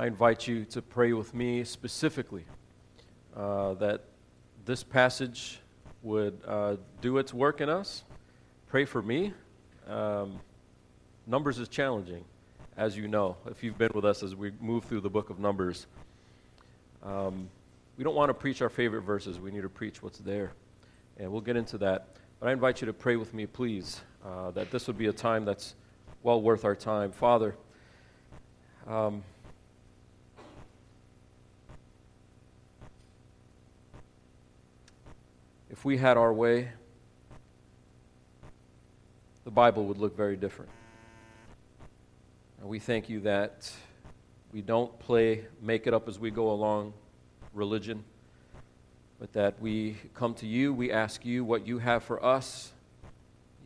I invite you to pray with me specifically uh, that this passage would uh, do its work in us. Pray for me. Um, Numbers is challenging, as you know, if you've been with us as we move through the book of Numbers. Um, we don't want to preach our favorite verses, we need to preach what's there. And we'll get into that. But I invite you to pray with me, please, uh, that this would be a time that's well worth our time. Father, um, if we had our way, the Bible would look very different. And we thank you that we don't play make it up as we go along religion, but that we come to you, we ask you what you have for us.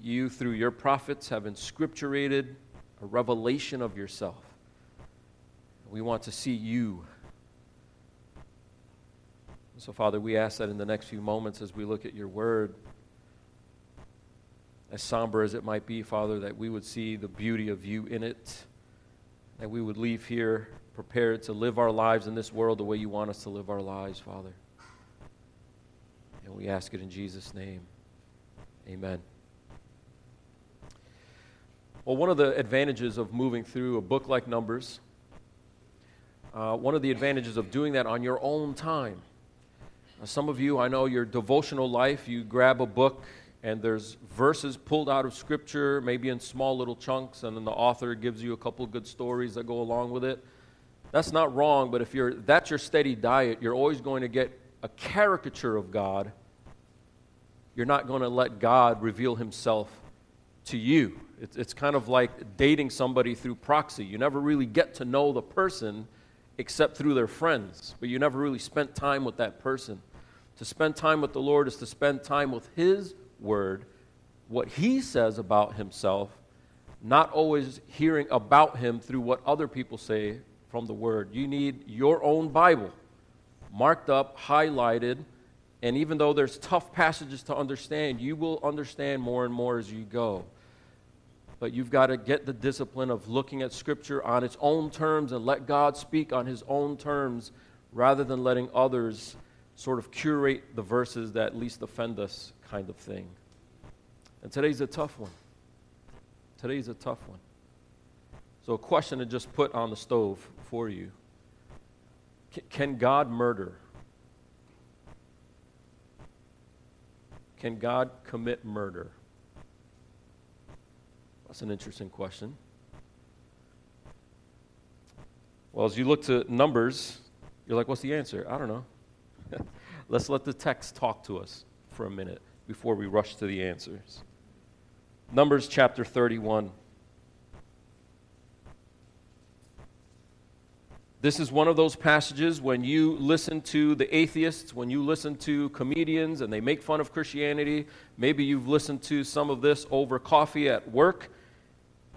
You, through your prophets, have inscripturated a revelation of yourself. We want to see you so, Father, we ask that in the next few moments as we look at your word, as somber as it might be, Father, that we would see the beauty of you in it, that we would leave here prepared to live our lives in this world the way you want us to live our lives, Father. And we ask it in Jesus' name. Amen. Well, one of the advantages of moving through a book like Numbers, uh, one of the advantages of doing that on your own time, some of you, I know your devotional life, you grab a book and there's verses pulled out of Scripture, maybe in small little chunks, and then the author gives you a couple good stories that go along with it. That's not wrong, but if you're, that's your steady diet, you're always going to get a caricature of God. You're not going to let God reveal Himself to you. It's, it's kind of like dating somebody through proxy. You never really get to know the person except through their friends, but you never really spent time with that person. To spend time with the Lord is to spend time with His Word, what He says about Himself, not always hearing about Him through what other people say from the Word. You need your own Bible, marked up, highlighted, and even though there's tough passages to understand, you will understand more and more as you go. But you've got to get the discipline of looking at Scripture on its own terms and let God speak on His own terms rather than letting others sort of curate the verses that least offend us, kind of thing. And today's a tough one. Today's a tough one. So, a question to just put on the stove for you Can God murder? Can God commit murder? That's an interesting question. Well, as you look to Numbers, you're like, what's the answer? I don't know. Let's let the text talk to us for a minute before we rush to the answers. Numbers chapter 31. This is one of those passages when you listen to the atheists, when you listen to comedians and they make fun of Christianity. Maybe you've listened to some of this over coffee at work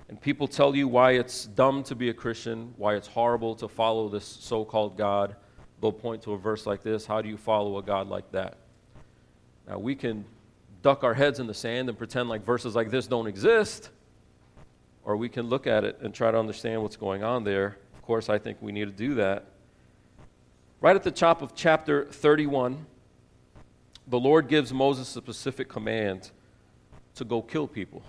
and people tell you why it's dumb to be a Christian, why it's horrible to follow this so called God, they'll point to a verse like this How do you follow a God like that? Now, we can duck our heads in the sand and pretend like verses like this don't exist, or we can look at it and try to understand what's going on there. Of course, I think we need to do that. Right at the top of chapter 31, the Lord gives Moses a specific command to go kill people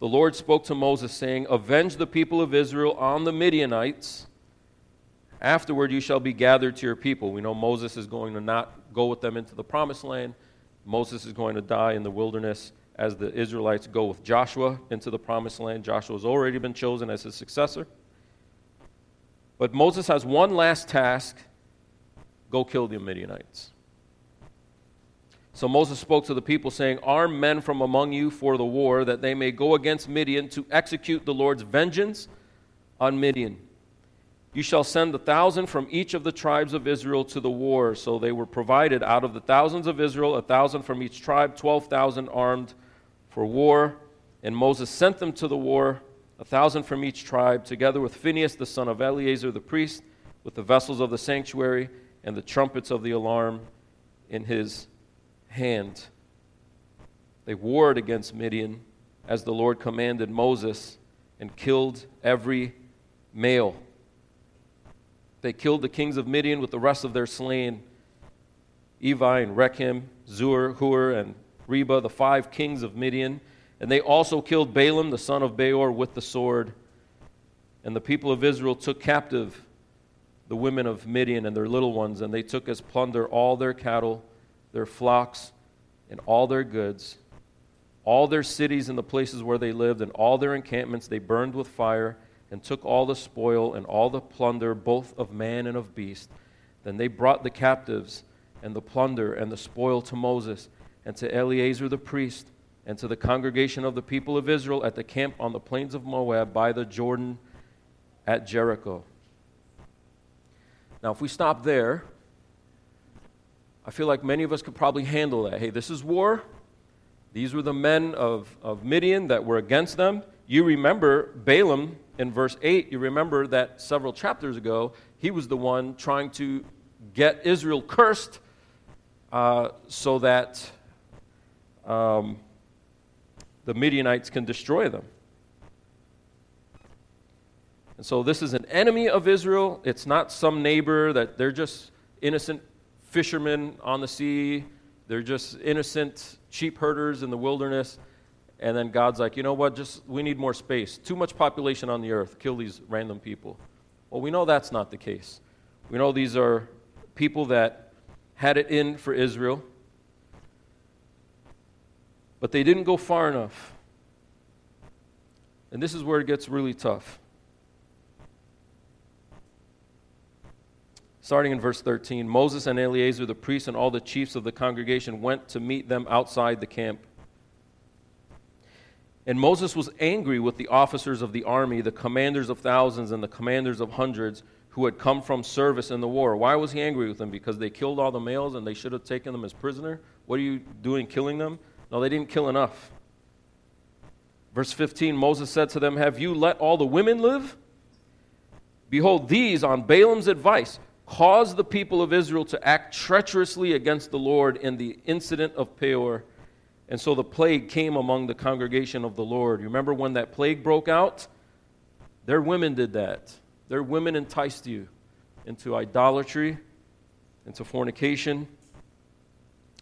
the Lord spoke to Moses, saying, Avenge the people of Israel on the Midianites. Afterward, you shall be gathered to your people. We know Moses is going to not go with them into the promised land. Moses is going to die in the wilderness as the Israelites go with Joshua into the promised land. Joshua has already been chosen as his successor. But Moses has one last task go kill the Midianites. So Moses spoke to the people, saying, Arm men from among you for the war, that they may go against Midian to execute the Lord's vengeance on Midian. You shall send a thousand from each of the tribes of Israel to the war. So they were provided out of the thousands of Israel, a thousand from each tribe, twelve thousand armed for war. And Moses sent them to the war, a thousand from each tribe, together with Phinehas the son of Eleazar the priest, with the vessels of the sanctuary and the trumpets of the alarm in his hand. They warred against Midian as the Lord commanded Moses and killed every male. They killed the kings of Midian with the rest of their slain Evi and Rekem, Zur, Hur, and Reba, the five kings of Midian. And they also killed Balaam, the son of Beor, with the sword. And the people of Israel took captive the women of Midian and their little ones, and they took as plunder all their cattle, their flocks, and all their goods. All their cities and the places where they lived, and all their encampments they burned with fire, and took all the spoil and all the plunder, both of man and of beast. Then they brought the captives and the plunder and the spoil to Moses and to Eleazar the priest and to the congregation of the people of Israel at the camp on the plains of Moab by the Jordan at Jericho. Now, if we stop there, I feel like many of us could probably handle that. Hey, this is war. These were the men of, of Midian that were against them. You remember Balaam in verse 8, you remember that several chapters ago, he was the one trying to get Israel cursed uh, so that um, the Midianites can destroy them. And so this is an enemy of Israel. It's not some neighbor that they're just innocent fishermen on the sea. They're just innocent sheep herders in the wilderness. And then God's like, you know what? Just we need more space. Too much population on the earth. Kill these random people. Well, we know that's not the case. We know these are people that had it in for Israel, but they didn't go far enough. And this is where it gets really tough. Starting in verse 13 Moses and Eleazar, the priest and all the chiefs of the congregation went to meet them outside the camp. And Moses was angry with the officers of the army, the commanders of thousands, and the commanders of hundreds who had come from service in the war. Why was he angry with them? Because they killed all the males and they should have taken them as prisoner? What are you doing killing them? No, they didn't kill enough. Verse 15 Moses said to them, Have you let all the women live? Behold, these, on Balaam's advice, caused the people of Israel to act treacherously against the Lord in the incident of Peor. And so the plague came among the congregation of the Lord. You remember when that plague broke out? Their women did that. Their women enticed you into idolatry, into fornication.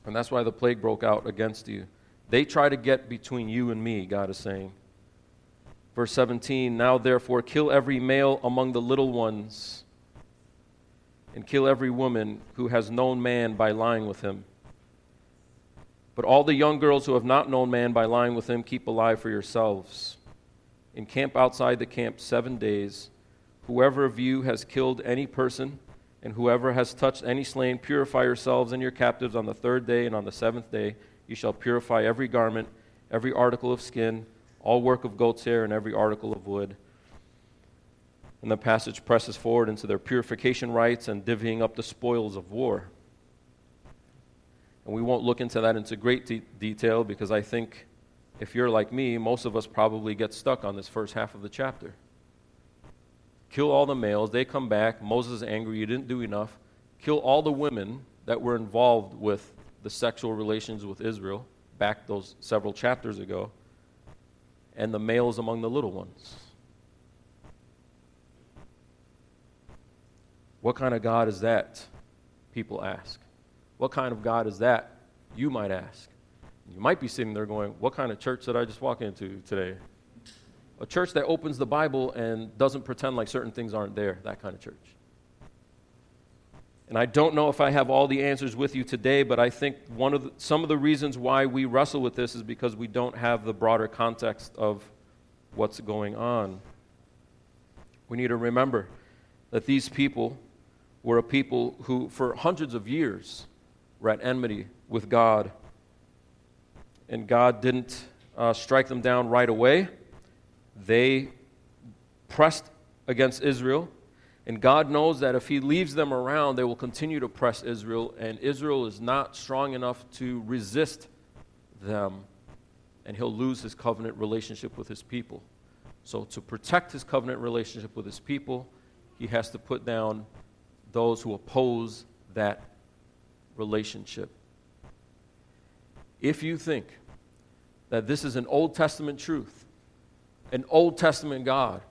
And that's why the plague broke out against you. They try to get between you and me, God is saying. Verse 17 Now therefore kill every male among the little ones and kill every woman who has known man by lying with him. But all the young girls who have not known man by lying with him, keep alive for yourselves. Encamp outside the camp seven days. Whoever of you has killed any person, and whoever has touched any slain, purify yourselves and your captives on the third day and on the seventh day. You shall purify every garment, every article of skin, all work of goat's hair, and every article of wood. And the passage presses forward into their purification rites and divvying up the spoils of war. And we won't look into that into great de- detail because I think if you're like me, most of us probably get stuck on this first half of the chapter. Kill all the males, they come back. Moses is angry, you didn't do enough. Kill all the women that were involved with the sexual relations with Israel back those several chapters ago, and the males among the little ones. What kind of God is that? People ask. What kind of God is that? You might ask. You might be sitting there going, What kind of church did I just walk into today? A church that opens the Bible and doesn't pretend like certain things aren't there, that kind of church. And I don't know if I have all the answers with you today, but I think one of the, some of the reasons why we wrestle with this is because we don't have the broader context of what's going on. We need to remember that these people were a people who, for hundreds of years, were at enmity with God. And God didn't uh, strike them down right away. They pressed against Israel. And God knows that if He leaves them around, they will continue to press Israel. And Israel is not strong enough to resist them. And He'll lose His covenant relationship with His people. So, to protect His covenant relationship with His people, He has to put down those who oppose that relationship. If you think that this is an Old Testament truth, an Old Testament God,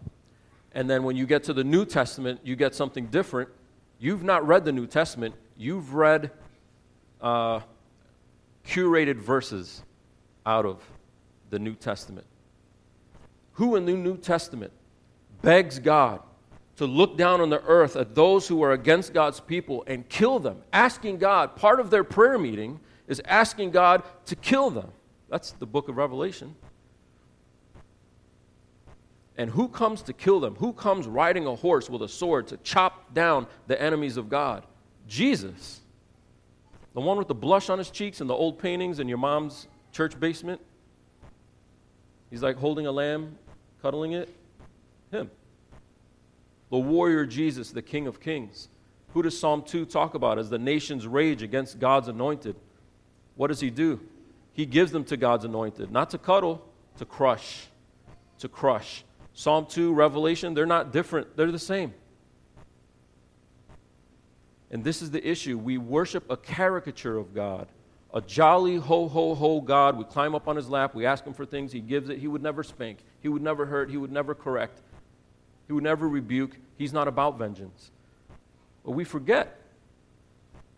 And then when you get to the New Testament, you get something different. You've not read the New Testament, you've read uh, curated verses out of the New Testament. Who in the New Testament begs God to look down on the earth at those who are against God's people and kill them, asking God, part of their prayer meeting is asking God to kill them. That's the book of Revelation. And who comes to kill them? Who comes riding a horse with a sword to chop down the enemies of God? Jesus. The one with the blush on his cheeks and the old paintings in your mom's church basement. He's like holding a lamb, cuddling it. Him. The warrior Jesus, the King of Kings. Who does Psalm 2 talk about as the nations rage against God's anointed? What does he do? He gives them to God's anointed, not to cuddle, to crush. To crush. Psalm 2, Revelation, they're not different, they're the same. And this is the issue. We worship a caricature of God, a jolly ho ho ho God. We climb up on his lap, we ask him for things, he gives it. He would never spank, he would never hurt, he would never correct, he would never rebuke. He's not about vengeance. But we forget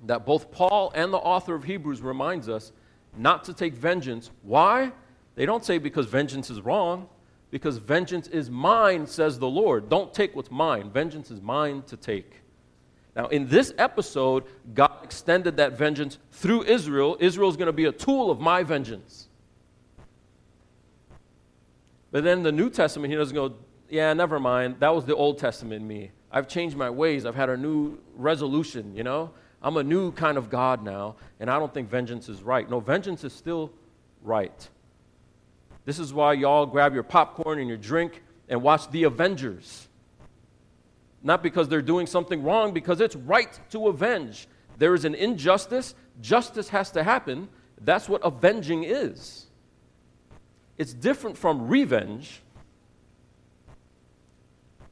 that both Paul and the author of Hebrews reminds us not to take vengeance. Why? They don't say because vengeance is wrong, because vengeance is mine, says the Lord. Don't take what's mine. Vengeance is mine to take. Now, in this episode, God extended that vengeance through Israel. Israel is going to be a tool of my vengeance. But then the New Testament, he doesn't go, yeah, never mind. That was the Old Testament me. I've changed my ways. I've had a new resolution, you know? I'm a new kind of God now, and I don't think vengeance is right. No, vengeance is still right. This is why y'all grab your popcorn and your drink and watch The Avengers. Not because they're doing something wrong, because it's right to avenge. There is an injustice, justice has to happen. That's what avenging is. It's different from revenge,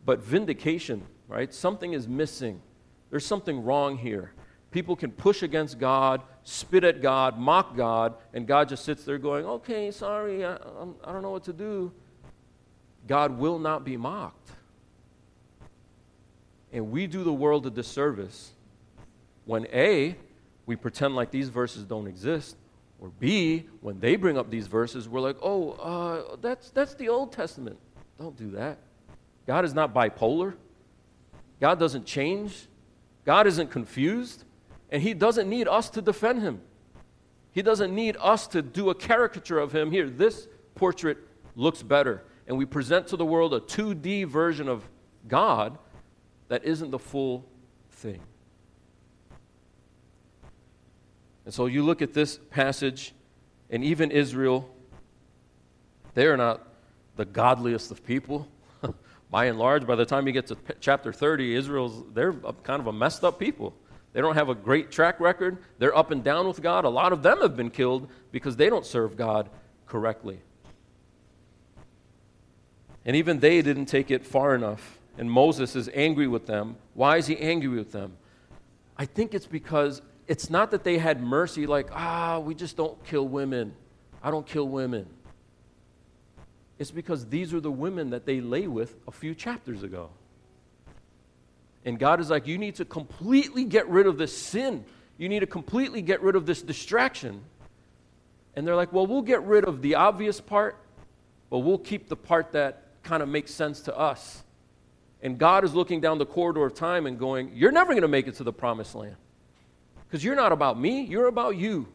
but vindication, right? Something is missing. There's something wrong here people can push against God, spit at God, mock God, and God just sits there going, okay, sorry, I, I, don't know what to do. God will not be mocked. And we do the world a disservice when A, we pretend like these verses don't exist, or B, when they bring up these verses, we're like, oh, uh, that's, that's the Old Testament. Don't do that. God is not bipolar. God doesn't change. God isn't confused. And he doesn't need us to defend him. He doesn't need us to do a caricature of him. Here, this portrait looks better. And we present to the world a 2D version of God that isn't the full thing. And so you look at this passage, and even Israel, they are not the godliest of people. By and large, by the time you get to chapter 30, Israel's, they're kind of a messed up people. They don't have a great track record. They're up and down with God. A lot of them have been killed because they don't serve God correctly. And even they didn't take it far enough. And Moses is angry with them. Why is he angry with them? I think it's because it's not that they had mercy, like, ah, we just don't kill women. I don't kill women. It's because these are the women that they lay with a few chapters ago. And God is like, you need to completely get rid of this sin. You need to completely get rid of this distraction. And they're like, well, we'll get rid of the obvious part, but we'll keep the part that kind of makes sense to us. And God is looking down the corridor of time and going, You're never going to make it to the promised land. Because you're not about me, you're about you.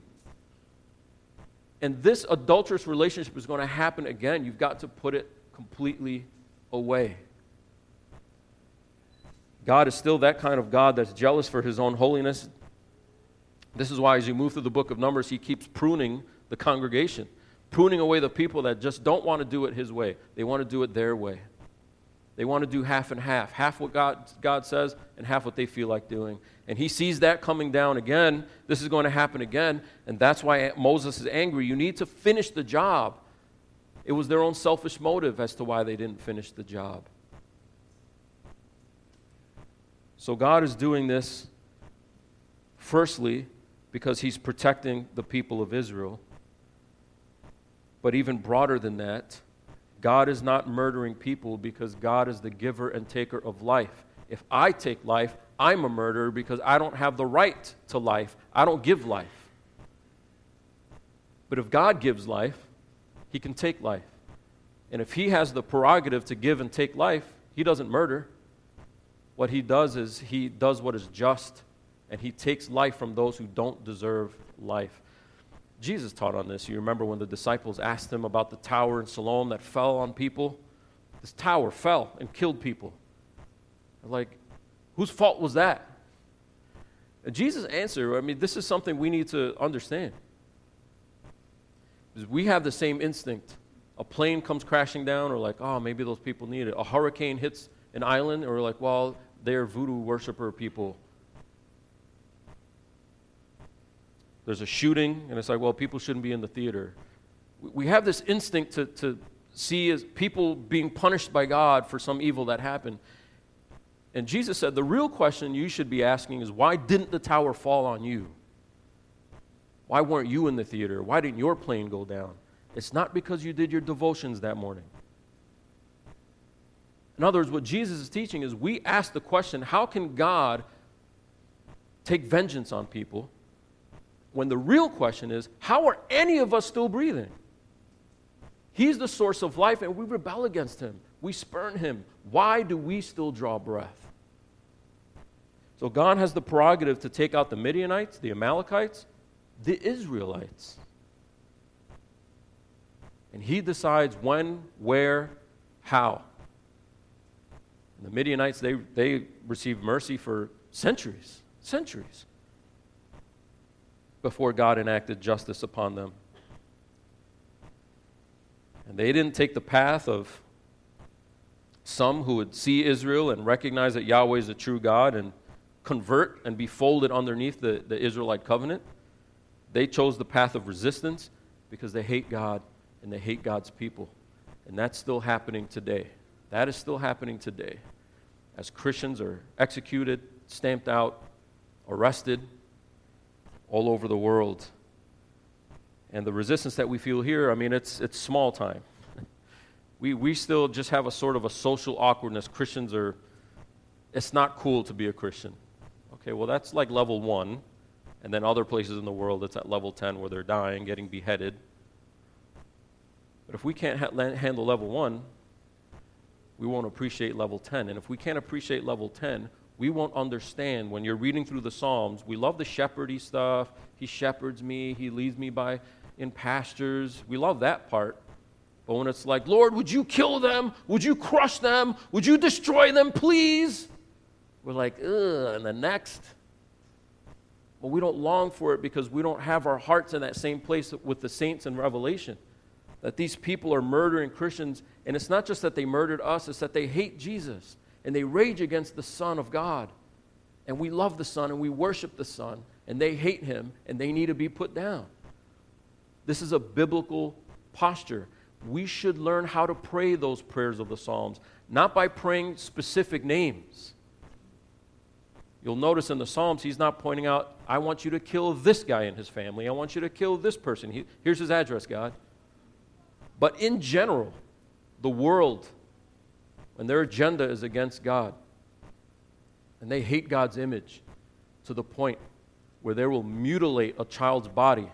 And this adulterous relationship is going to happen again. You've got to put it completely away. God is still that kind of God that's jealous for his own holiness. This is why, as you move through the book of Numbers, he keeps pruning the congregation, pruning away the people that just don't want to do it his way. They want to do it their way. They want to do half and half half what God, God says and half what they feel like doing. And he sees that coming down again. This is going to happen again. And that's why Moses is angry. You need to finish the job. It was their own selfish motive as to why they didn't finish the job. So God is doing this, firstly, because He's protecting the people of Israel. But even broader than that, God is not murdering people because God is the giver and taker of life. If I take life, I'm a murderer because I don't have the right to life. I don't give life. But if God gives life, He can take life. And if He has the prerogative to give and take life, He doesn't murder. What He does is He does what is just, and He takes life from those who don't deserve life. Jesus taught on this. You remember when the disciples asked him about the tower in Siloam that fell on people? This tower fell and killed people. Like, whose fault was that? And Jesus' answer, I mean, this is something we need to understand. Because we have the same instinct. A plane comes crashing down, or like, oh, maybe those people need it. A hurricane hits an island, or like, well, they're voodoo worshiper people. There's a shooting, and it's like, well, people shouldn't be in the theater. We have this instinct to, to see as people being punished by God for some evil that happened. And Jesus said, the real question you should be asking is, why didn't the tower fall on you? Why weren't you in the theater? Why didn't your plane go down? It's not because you did your devotions that morning. In other words, what Jesus is teaching is we ask the question how can God take vengeance on people when the real question is, how are any of us still breathing? He's the source of life, and we rebel against him. We spurn him. Why do we still draw breath? So God has the prerogative to take out the Midianites, the Amalekites, the Israelites. And he decides when, where, how. And the Midianites, they, they received mercy for centuries, centuries before God enacted justice upon them. And they didn't take the path of some who would see Israel and recognize that Yahweh is the true God and convert and be folded underneath the, the Israelite covenant. They chose the path of resistance because they hate God and they hate God's people. And that's still happening today. That is still happening today. As Christians are executed, stamped out, arrested, all over the world. And the resistance that we feel here, I mean, it's, it's small time. We, we still just have a sort of a social awkwardness. Christians are, it's not cool to be a Christian. Okay, well, that's like level one. And then other places in the world, it's at level 10 where they're dying, getting beheaded. But if we can't ha- handle level one, we won't appreciate level 10. And if we can't appreciate level 10, we won't understand when you're reading through the Psalms. We love the shepherdy stuff. He shepherds me, He leads me by in pastures. We love that part. But when it's like, Lord, would you kill them? Would you crush them? Would you destroy them, please? We're like, ugh, and the next. Well, we don't long for it because we don't have our hearts in that same place with the saints in Revelation. That these people are murdering Christians, and it's not just that they murdered us, it's that they hate Jesus and they rage against the Son of God. And we love the Son and we worship the Son, and they hate him and they need to be put down. This is a biblical posture. We should learn how to pray those prayers of the Psalms, not by praying specific names. You'll notice in the Psalms, he's not pointing out, I want you to kill this guy and his family. I want you to kill this person. He, here's his address, God. But in general, the world and their agenda is against God. And they hate God's image to the point where they will mutilate a child's body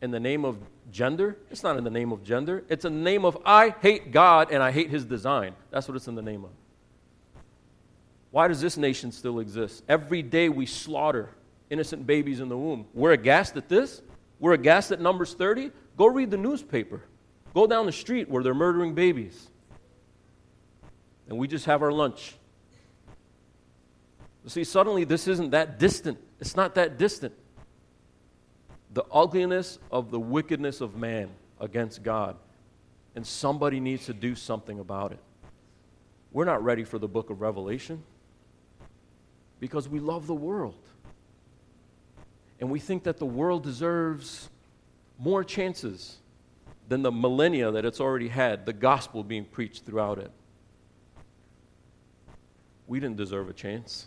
in the name of gender. It's not in the name of gender, it's in the name of I hate God and I hate his design. That's what it's in the name of. Why does this nation still exist? Every day we slaughter innocent babies in the womb. We're aghast at this. We're aghast at Numbers 30. Go read the newspaper. Go down the street where they're murdering babies and we just have our lunch. See, suddenly this isn't that distant. It's not that distant. The ugliness of the wickedness of man against God, and somebody needs to do something about it. We're not ready for the book of Revelation because we love the world. And we think that the world deserves more chances than the millennia that it's already had, the gospel being preached throughout it we didn't deserve a chance.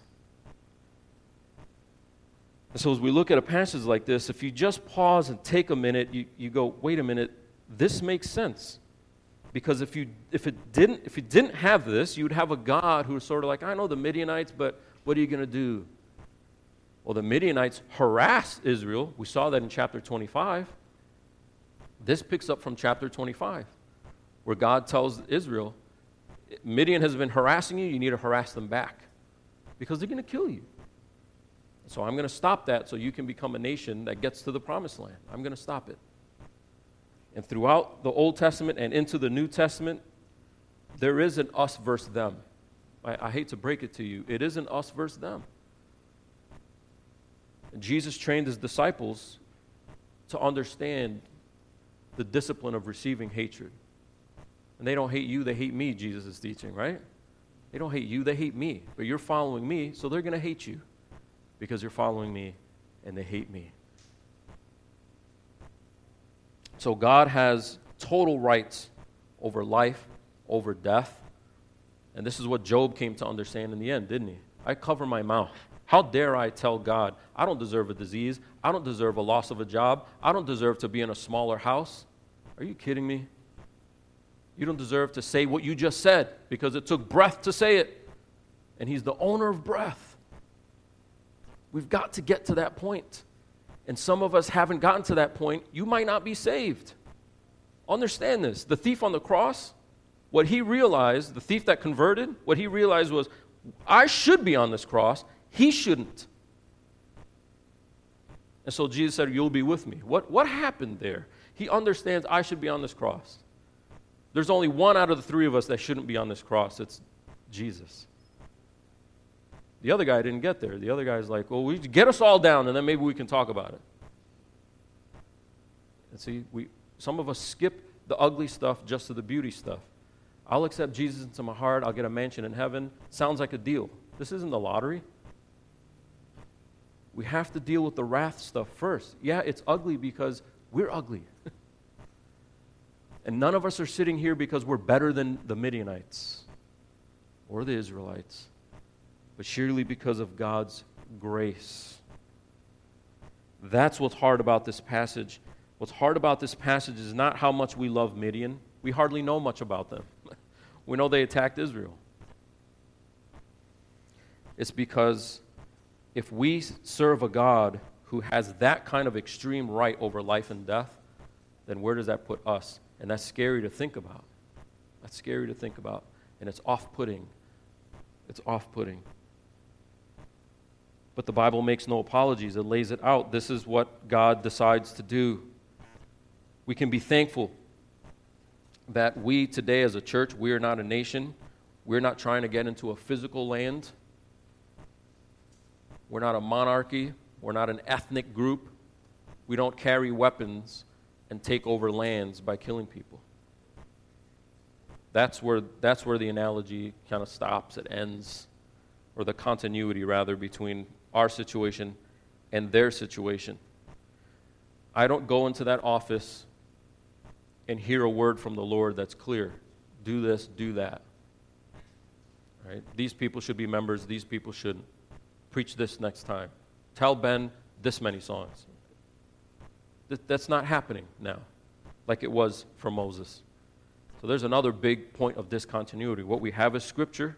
And so, as we look at a passage like this, if you just pause and take a minute, you, you go, wait a minute, this makes sense. Because if you if it didn't if you didn't have this, you'd have a God who's sort of like, I know the Midianites, but what are you going to do? Well, the Midianites harassed Israel. We saw that in chapter 25. This picks up from chapter 25, where God tells Israel, Midian has been harassing you, you need to harass them back because they're going to kill you. So I'm going to stop that so you can become a nation that gets to the promised land. I'm going to stop it. And throughout the Old Testament and into the New Testament, there is an us versus them. I, I hate to break it to you, it is an us versus them. And Jesus trained his disciples to understand the discipline of receiving hatred. And they don't hate you, they hate me, Jesus is teaching, right? They don't hate you, they hate me. But you're following me, so they're going to hate you because you're following me and they hate me. So God has total rights over life, over death. And this is what Job came to understand in the end, didn't he? I cover my mouth. How dare I tell God, I don't deserve a disease. I don't deserve a loss of a job. I don't deserve to be in a smaller house. Are you kidding me? You don't deserve to say what you just said because it took breath to say it. And He's the owner of breath. We've got to get to that point. And some of us haven't gotten to that point. You might not be saved. Understand this. The thief on the cross, what he realized, the thief that converted, what he realized was, I should be on this cross. He shouldn't. And so Jesus said, You'll be with me. What, what happened there? He understands I should be on this cross. There's only one out of the three of us that shouldn't be on this cross. It's Jesus. The other guy didn't get there. The other guy's like, well, we get us all down and then maybe we can talk about it. And see, we, some of us skip the ugly stuff just to the beauty stuff. I'll accept Jesus into my heart. I'll get a mansion in heaven. Sounds like a deal. This isn't the lottery. We have to deal with the wrath stuff first. Yeah, it's ugly because we're ugly. And none of us are sitting here because we're better than the Midianites or the Israelites, but surely because of God's grace. That's what's hard about this passage. What's hard about this passage is not how much we love Midian. We hardly know much about them. we know they attacked Israel. It's because if we serve a God who has that kind of extreme right over life and death, then where does that put us? And that's scary to think about. That's scary to think about. And it's off putting. It's off putting. But the Bible makes no apologies, it lays it out. This is what God decides to do. We can be thankful that we today, as a church, we are not a nation. We're not trying to get into a physical land. We're not a monarchy. We're not an ethnic group. We don't carry weapons and take over lands by killing people. That's where, that's where the analogy kind of stops. It ends, or the continuity, rather, between our situation and their situation. I don't go into that office and hear a word from the Lord that's clear. Do this, do that. Right? These people should be members, these people shouldn't. Preach this next time. Tell Ben this many songs. That's not happening now, like it was for Moses. So there's another big point of discontinuity. What we have is Scripture.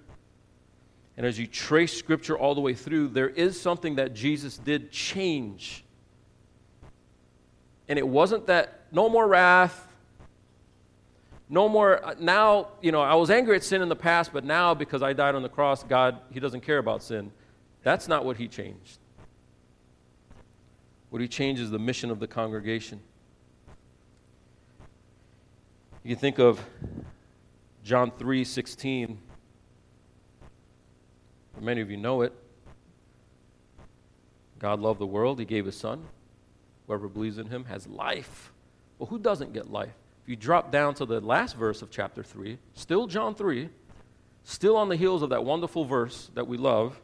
And as you trace Scripture all the way through, there is something that Jesus did change. And it wasn't that no more wrath, no more, uh, now, you know, I was angry at sin in the past, but now because I died on the cross, God, He doesn't care about sin. That's not what He changed. What he changes the mission of the congregation. You can think of John 3 16. Many of you know it. God loved the world, He gave His Son. Whoever believes in Him has life. Well, who doesn't get life? If you drop down to the last verse of chapter 3, still John 3, still on the heels of that wonderful verse that we love,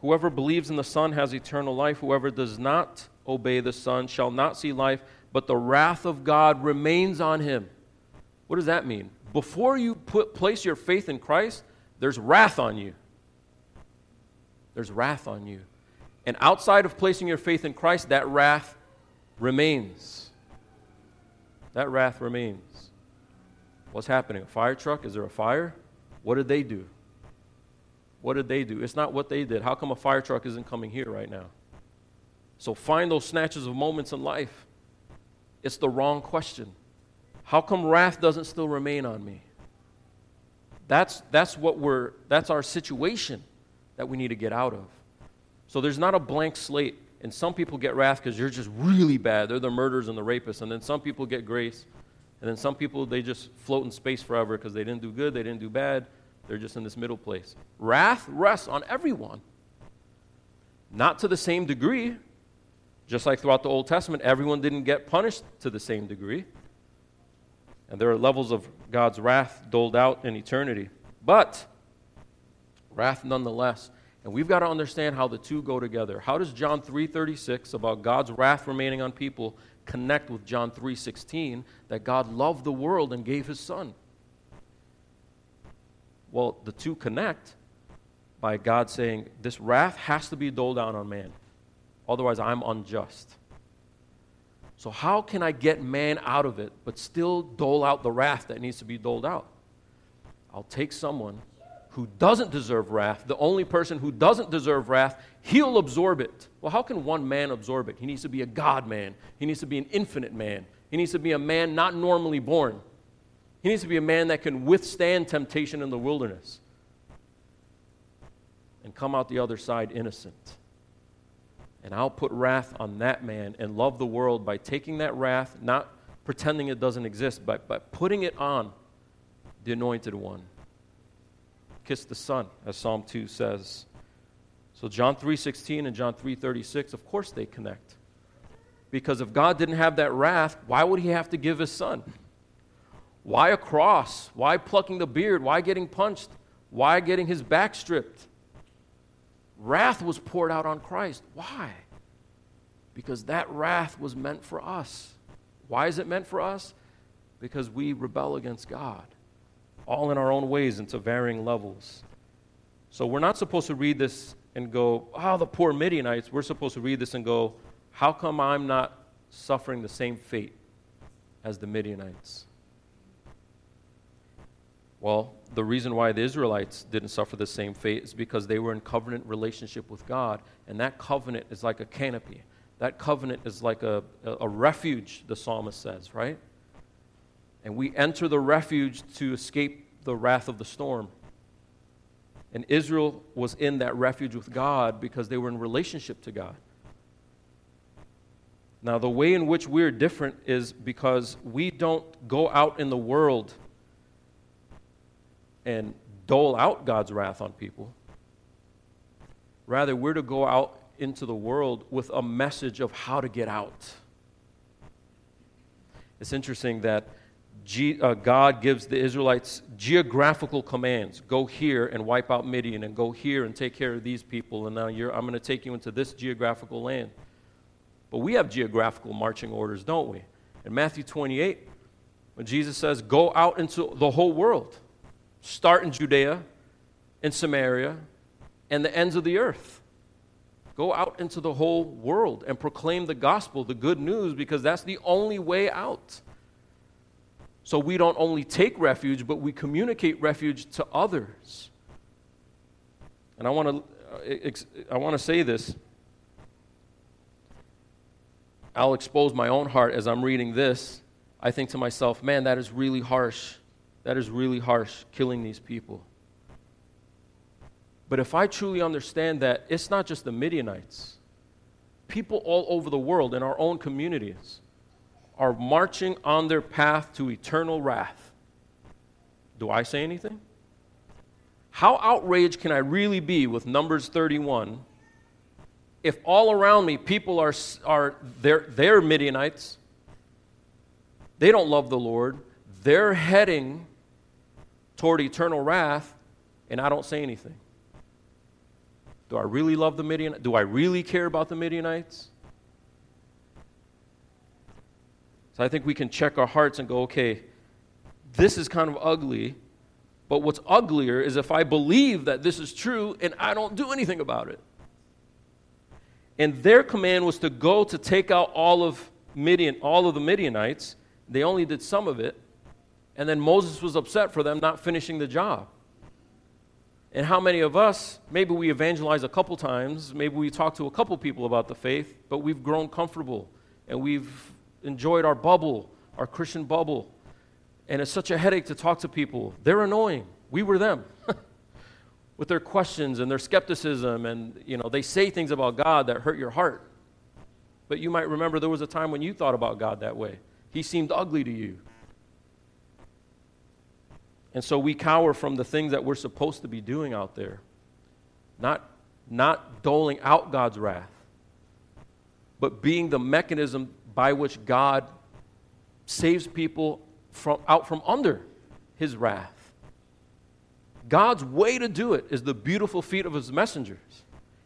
Whoever believes in the Son has eternal life. Whoever does not obey the Son shall not see life, but the wrath of God remains on him. What does that mean? Before you put, place your faith in Christ, there's wrath on you. There's wrath on you. And outside of placing your faith in Christ, that wrath remains. That wrath remains. What's happening? A fire truck? Is there a fire? What did they do? What did they do? It's not what they did. How come a fire truck isn't coming here right now? So find those snatches of moments in life. It's the wrong question. How come wrath doesn't still remain on me? That's, that's what we're, that's our situation that we need to get out of. So there's not a blank slate. And some people get wrath because you're just really bad. They're the murderers and the rapists. And then some people get grace. And then some people, they just float in space forever because they didn't do good, they didn't do bad. They're just in this middle place. Wrath rests on everyone. Not to the same degree. Just like throughout the Old Testament, everyone didn't get punished to the same degree. And there are levels of God's wrath doled out in eternity. But wrath nonetheless. And we've got to understand how the two go together. How does John 3:36 about God's wrath remaining on people connect with John 3:16 that God loved the world and gave his son? Well, the two connect by God saying this wrath has to be doled out on man. Otherwise I'm unjust. So, how can I get man out of it, but still dole out the wrath that needs to be doled out? I'll take someone who doesn't deserve wrath, the only person who doesn't deserve wrath, he'll absorb it. Well, how can one man absorb it? He needs to be a God man, he needs to be an infinite man, he needs to be a man not normally born. He needs to be a man that can withstand temptation in the wilderness and come out the other side innocent. And I'll put wrath on that man and love the world by taking that wrath, not pretending it doesn't exist, but, but putting it on the anointed one. Kiss the Son, as Psalm 2 says. So John 3:16 and John 3:36, of course they connect. Because if God didn't have that wrath, why would he have to give his son? Why a cross? Why plucking the beard? Why getting punched? Why getting his back stripped? Wrath was poured out on Christ. Why? Because that wrath was meant for us. Why is it meant for us? Because we rebel against God, all in our own ways and to varying levels. So we're not supposed to read this and go, oh, the poor Midianites. We're supposed to read this and go, how come I'm not suffering the same fate as the Midianites? Well, the reason why the Israelites didn't suffer the same fate is because they were in covenant relationship with God, and that covenant is like a canopy. That covenant is like a, a, refuge, the psalmist says, right? And we enter the refuge to escape the wrath of the storm. And Israel was in that refuge with God because they were in relationship to God. Now, the way in which we're different is because we don't go out in the world and dole out God's wrath on people. Rather, we're to go out into the world with a message of how to get out. It's interesting that G, uh, God gives the Israelites geographical commands go here and wipe out Midian, and go here and take care of these people, and now I'm going to take you into this geographical land. But we have geographical marching orders, don't we? In Matthew 28, when Jesus says, Go out into the whole world. Start in Judea, in Samaria, and the ends of the earth. Go out into the whole world and proclaim the gospel, the good news, because that's the only way out. So we don't only take refuge, but we communicate refuge to others. And I want to, uh, I want to say this. I'll expose my own heart as I'm reading this. I think to myself, man, that is really harsh that is really harsh, killing these people. But if I truly understand that it's not just the Midianites, people all over the world in our own communities are marching on their path to eternal wrath. Do I say anything? How outraged can I really be with Numbers 31 if all around me people are, are they're, they're Midianites? They don't love the Lord. They're heading toward eternal wrath, and I don't say anything? Do I really love the Midianites? Do I really care about the Midianites? So I think we can check our hearts and go, okay, this is kind of ugly, but what's uglier is if I believe that this is true and I don't do anything about it. And their command was to go to take out all of Midian, all of the Midianites. They only did some of it. And then Moses was upset for them not finishing the job. And how many of us, maybe we evangelize a couple times, maybe we talk to a couple people about the faith, but we've grown comfortable and we've enjoyed our bubble, our Christian bubble. And it's such a headache to talk to people. They're annoying. We were them. With their questions and their skepticism, and you know, they say things about God that hurt your heart. But you might remember there was a time when you thought about God that way. He seemed ugly to you. And so we cower from the things that we're supposed to be doing out there. Not, not doling out God's wrath, but being the mechanism by which God saves people from, out from under his wrath. God's way to do it is the beautiful feet of his messengers.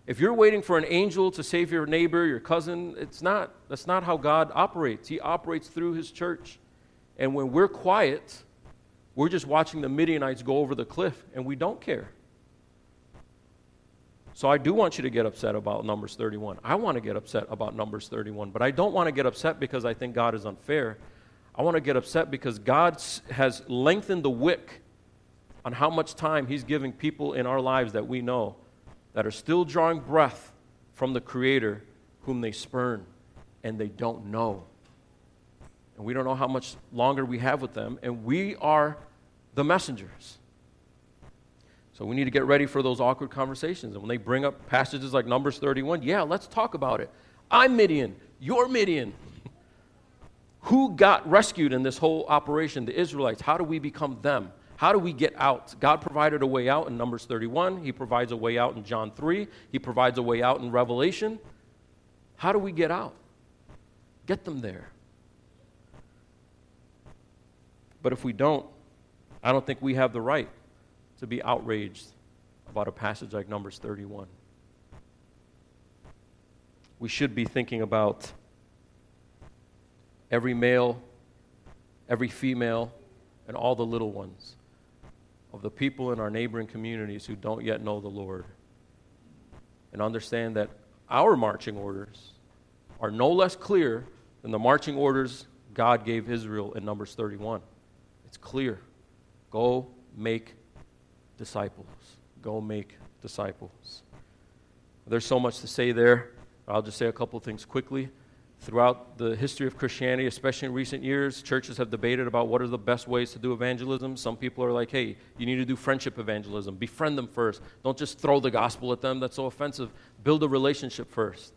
If you're waiting for an angel to save your neighbor, your cousin, it's not. That's not how God operates. He operates through his church. And when we're quiet, we're just watching the Midianites go over the cliff, and we don't care. So I do want you to get upset about Numbers 31. I want to get upset about Numbers 31, but I don't want to get upset because I think God is unfair. I want to get upset because God has lengthened the wick on how much time He's giving people in our lives that we know that are still drawing breath from the Creator whom they spurn and they don't know and we don't know how much longer we have with them, and we are the messengers. So we need to get ready for those awkward conversations. And when they bring up passages like Numbers 31, yeah, let's talk about it. I'm Midian, you're Midian. Who got rescued in this whole operation? The Israelites. How do we become them? How do we get out? God provided a way out in Numbers 31. He provides a way out in John 3. He provides a way out in Revelation. How do we get out? Get them there. But if we don't, I don't think we have the right to be outraged about a passage like Numbers 31. We should be thinking about every male, every female, and all the little ones of the people in our neighboring communities who don't yet know the Lord. And understand that our marching orders are no less clear than the marching orders God gave Israel in Numbers 31. It's clear. Go make disciples. Go make disciples. There's so much to say there. I'll just say a couple things quickly. Throughout the history of Christianity, especially in recent years, churches have debated about what are the best ways to do evangelism. Some people are like, hey, you need to do friendship evangelism. Befriend them first. Don't just throw the gospel at them. That's so offensive. Build a relationship first.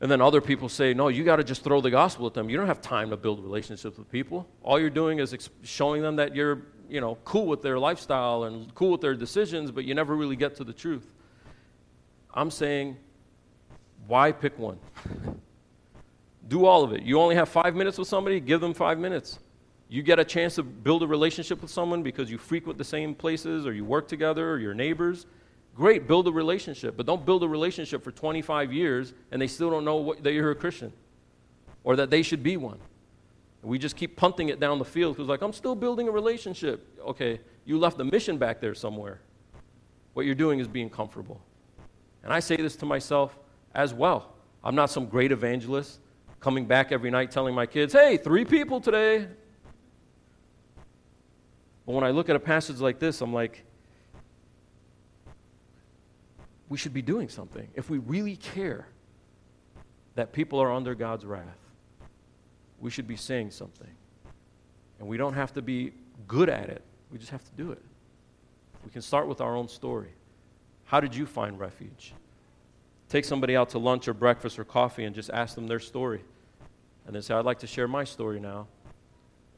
And then other people say, no, you got to just throw the gospel at them. You don't have time to build relationships with people. All you're doing is ex- showing them that you're, you know, cool with their lifestyle and cool with their decisions, but you never really get to the truth. I'm saying, why pick one? Do all of it. You only have five minutes with somebody, give them five minutes. You get a chance to build a relationship with someone because you frequent the same places or you work together or you're neighbors Great, build a relationship, but don't build a relationship for 25 years and they still don't know what, that you're a Christian or that they should be one. We just keep punting it down the field because, like, I'm still building a relationship. Okay, you left the mission back there somewhere. What you're doing is being comfortable. And I say this to myself as well. I'm not some great evangelist coming back every night telling my kids, hey, three people today. But when I look at a passage like this, I'm like, we should be doing something. If we really care that people are under God's wrath, we should be saying something. And we don't have to be good at it, we just have to do it. We can start with our own story. How did you find refuge? Take somebody out to lunch or breakfast or coffee and just ask them their story. And then say, I'd like to share my story now.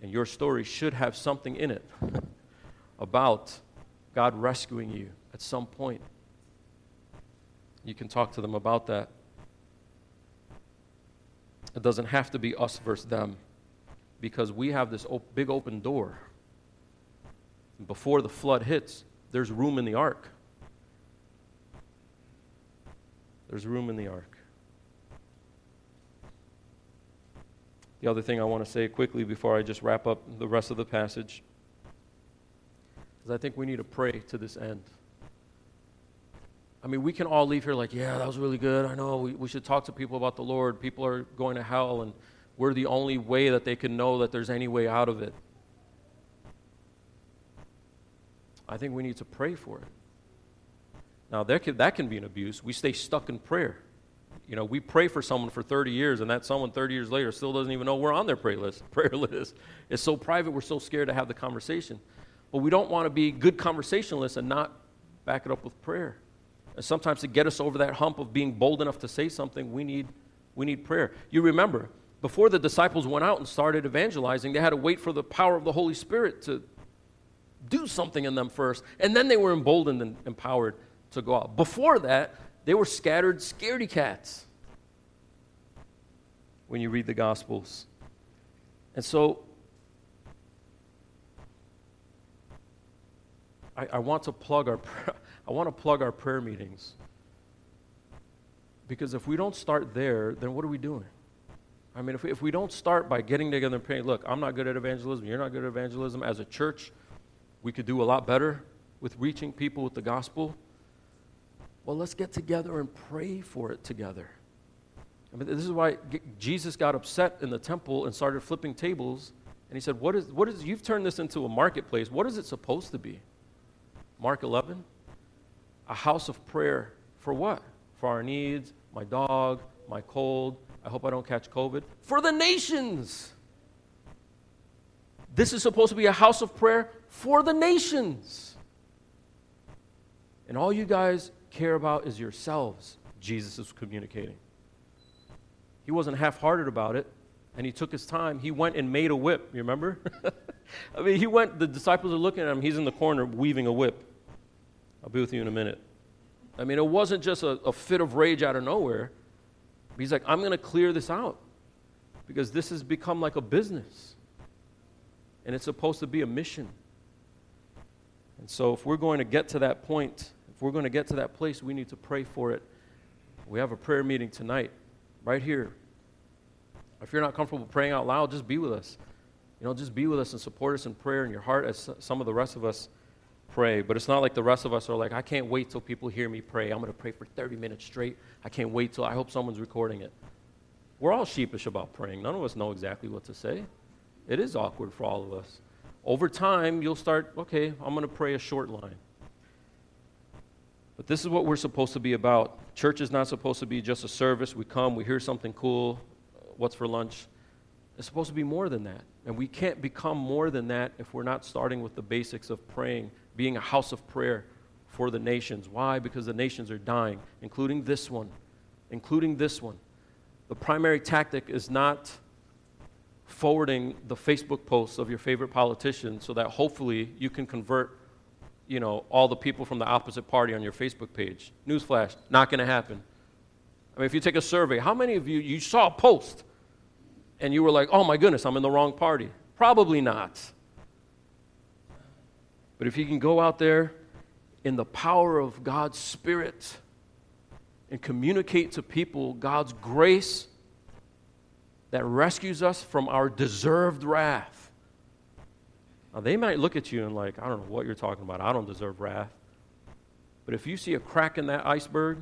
And your story should have something in it about God rescuing you at some point you can talk to them about that. It doesn't have to be us versus them because we have this op- big open door. Before the flood hits, there's room in the ark. There's room in the ark. The other thing I want to say quickly before I just wrap up the rest of the passage is I think we need to pray to this end. I mean, we can all leave here like, yeah, that was really good. I know we, we should talk to people about the Lord. People are going to hell, and we're the only way that they can know that there's any way out of it. I think we need to pray for it. Now, can, that can be an abuse. We stay stuck in prayer. You know, we pray for someone for 30 years, and that someone 30 years later still doesn't even know we're on their prayer list. Prayer list. It's so private, we're so scared to have the conversation. But we don't want to be good conversationalists and not back it up with prayer. And sometimes to get us over that hump of being bold enough to say something, we need, we need prayer. You remember, before the disciples went out and started evangelizing, they had to wait for the power of the Holy Spirit to do something in them first, and then they were emboldened and empowered to go out. Before that, they were scattered scaredy cats when you read the Gospels. And so, I, I want to plug our I want to plug our prayer meetings. Because if we don't start there, then what are we doing? I mean, if we, if we don't start by getting together and praying, look, I'm not good at evangelism, you're not good at evangelism. As a church, we could do a lot better with reaching people with the gospel. Well, let's get together and pray for it together. I mean, this is why Jesus got upset in the temple and started flipping tables. And he said, what is, what is, You've turned this into a marketplace. What is it supposed to be? Mark 11? A house of prayer. For what? For our needs, my dog, my cold. I hope I don't catch COVID. For the nations. This is supposed to be a house of prayer for the nations. And all you guys care about is yourselves, Jesus is communicating. He wasn't half hearted about it, and he took his time. He went and made a whip, you remember? I mean, he went, the disciples are looking at him, he's in the corner weaving a whip. I'll be with you in a minute. I mean, it wasn't just a, a fit of rage out of nowhere. He's like, I'm going to clear this out because this has become like a business. And it's supposed to be a mission. And so, if we're going to get to that point, if we're going to get to that place, we need to pray for it. We have a prayer meeting tonight, right here. If you're not comfortable praying out loud, just be with us. You know, just be with us and support us in prayer in your heart as some of the rest of us pray. But it's not like the rest of us are like, I can't wait till people hear me pray. I'm going to pray for 30 minutes straight. I can't wait till I hope someone's recording it. We're all sheepish about praying. None of us know exactly what to say. It is awkward for all of us. Over time, you'll start, okay, I'm going to pray a short line. But this is what we're supposed to be about. Church is not supposed to be just a service. We come, we hear something cool. What's for lunch? It's supposed to be more than that. And we can't become more than that if we're not starting with the basics of praying, being a house of prayer for the nations. Why? Because the nations are dying, including this one. Including this one. The primary tactic is not forwarding the Facebook posts of your favorite politician so that hopefully you can convert you know, all the people from the opposite party on your Facebook page. Newsflash, not going to happen. I mean, if you take a survey, how many of you, you saw a post and you were like, oh my goodness, I'm in the wrong party? Probably not. But if you can go out there in the power of God's Spirit and communicate to people God's grace that rescues us from our deserved wrath. Now, they might look at you and, like, I don't know what you're talking about. I don't deserve wrath. But if you see a crack in that iceberg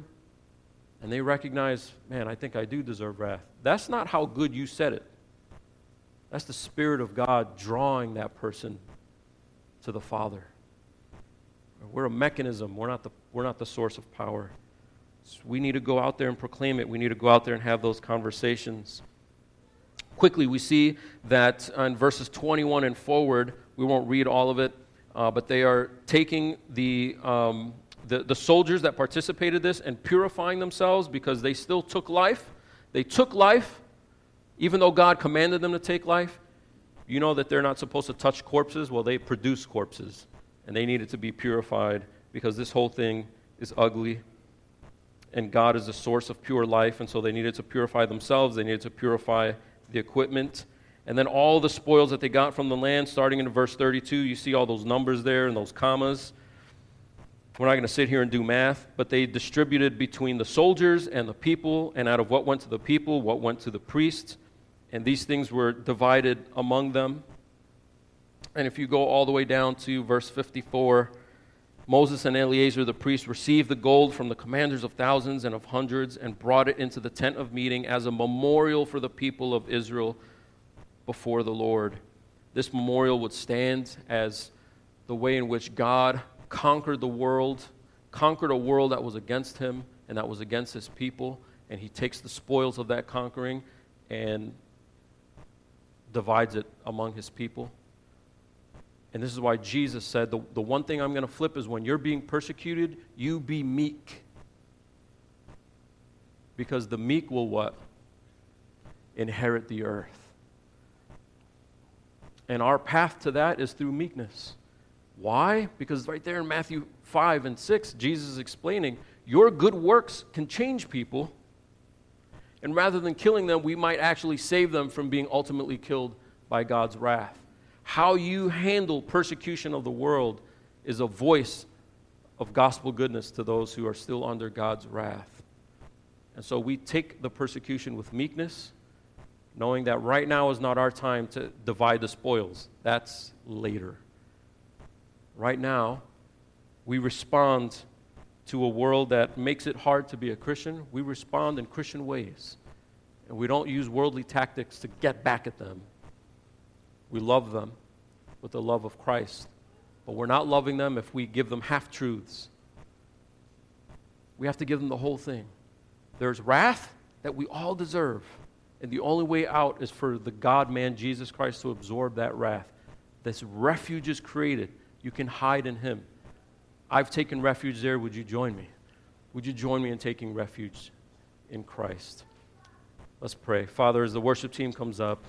and they recognize, man, I think I do deserve wrath, that's not how good you said it. That's the Spirit of God drawing that person to the Father. We're a mechanism, we're not the, we're not the source of power. So we need to go out there and proclaim it. We need to go out there and have those conversations quickly, we see that in verses 21 and forward, we won't read all of it, uh, but they are taking the, um, the, the soldiers that participated this and purifying themselves because they still took life. They took life, even though God commanded them to take life. You know that they're not supposed to touch corpses. Well, they produce corpses, and they needed to be purified because this whole thing is ugly and God is the source of pure life, and so they needed to purify themselves, they needed to purify the equipment, and then all the spoils that they got from the land, starting in verse 32. You see all those numbers there and those commas. We're not going to sit here and do math, but they distributed between the soldiers and the people, and out of what went to the people, what went to the priests, and these things were divided among them. And if you go all the way down to verse 54, Moses and Eleazar the priest received the gold from the commanders of thousands and of hundreds and brought it into the tent of meeting as a memorial for the people of Israel before the Lord. This memorial would stand as the way in which God conquered the world, conquered a world that was against him and that was against his people, and he takes the spoils of that conquering and divides it among his people. And this is why Jesus said, the, the one thing I'm going to flip is when you're being persecuted, you be meek. Because the meek will what? Inherit the earth. And our path to that is through meekness. Why? Because right there in Matthew 5 and 6, Jesus is explaining your good works can change people. And rather than killing them, we might actually save them from being ultimately killed by God's wrath. How you handle persecution of the world is a voice of gospel goodness to those who are still under God's wrath. And so we take the persecution with meekness, knowing that right now is not our time to divide the spoils. That's later. Right now, we respond to a world that makes it hard to be a Christian. We respond in Christian ways. And we don't use worldly tactics to get back at them. We love them with the love of Christ. But we're not loving them if we give them half truths. We have to give them the whole thing. There's wrath that we all deserve. And the only way out is for the God man, Jesus Christ, to absorb that wrath. This refuge is created. You can hide in Him. I've taken refuge there. Would you join me? Would you join me in taking refuge in Christ? Let's pray. Father, as the worship team comes up,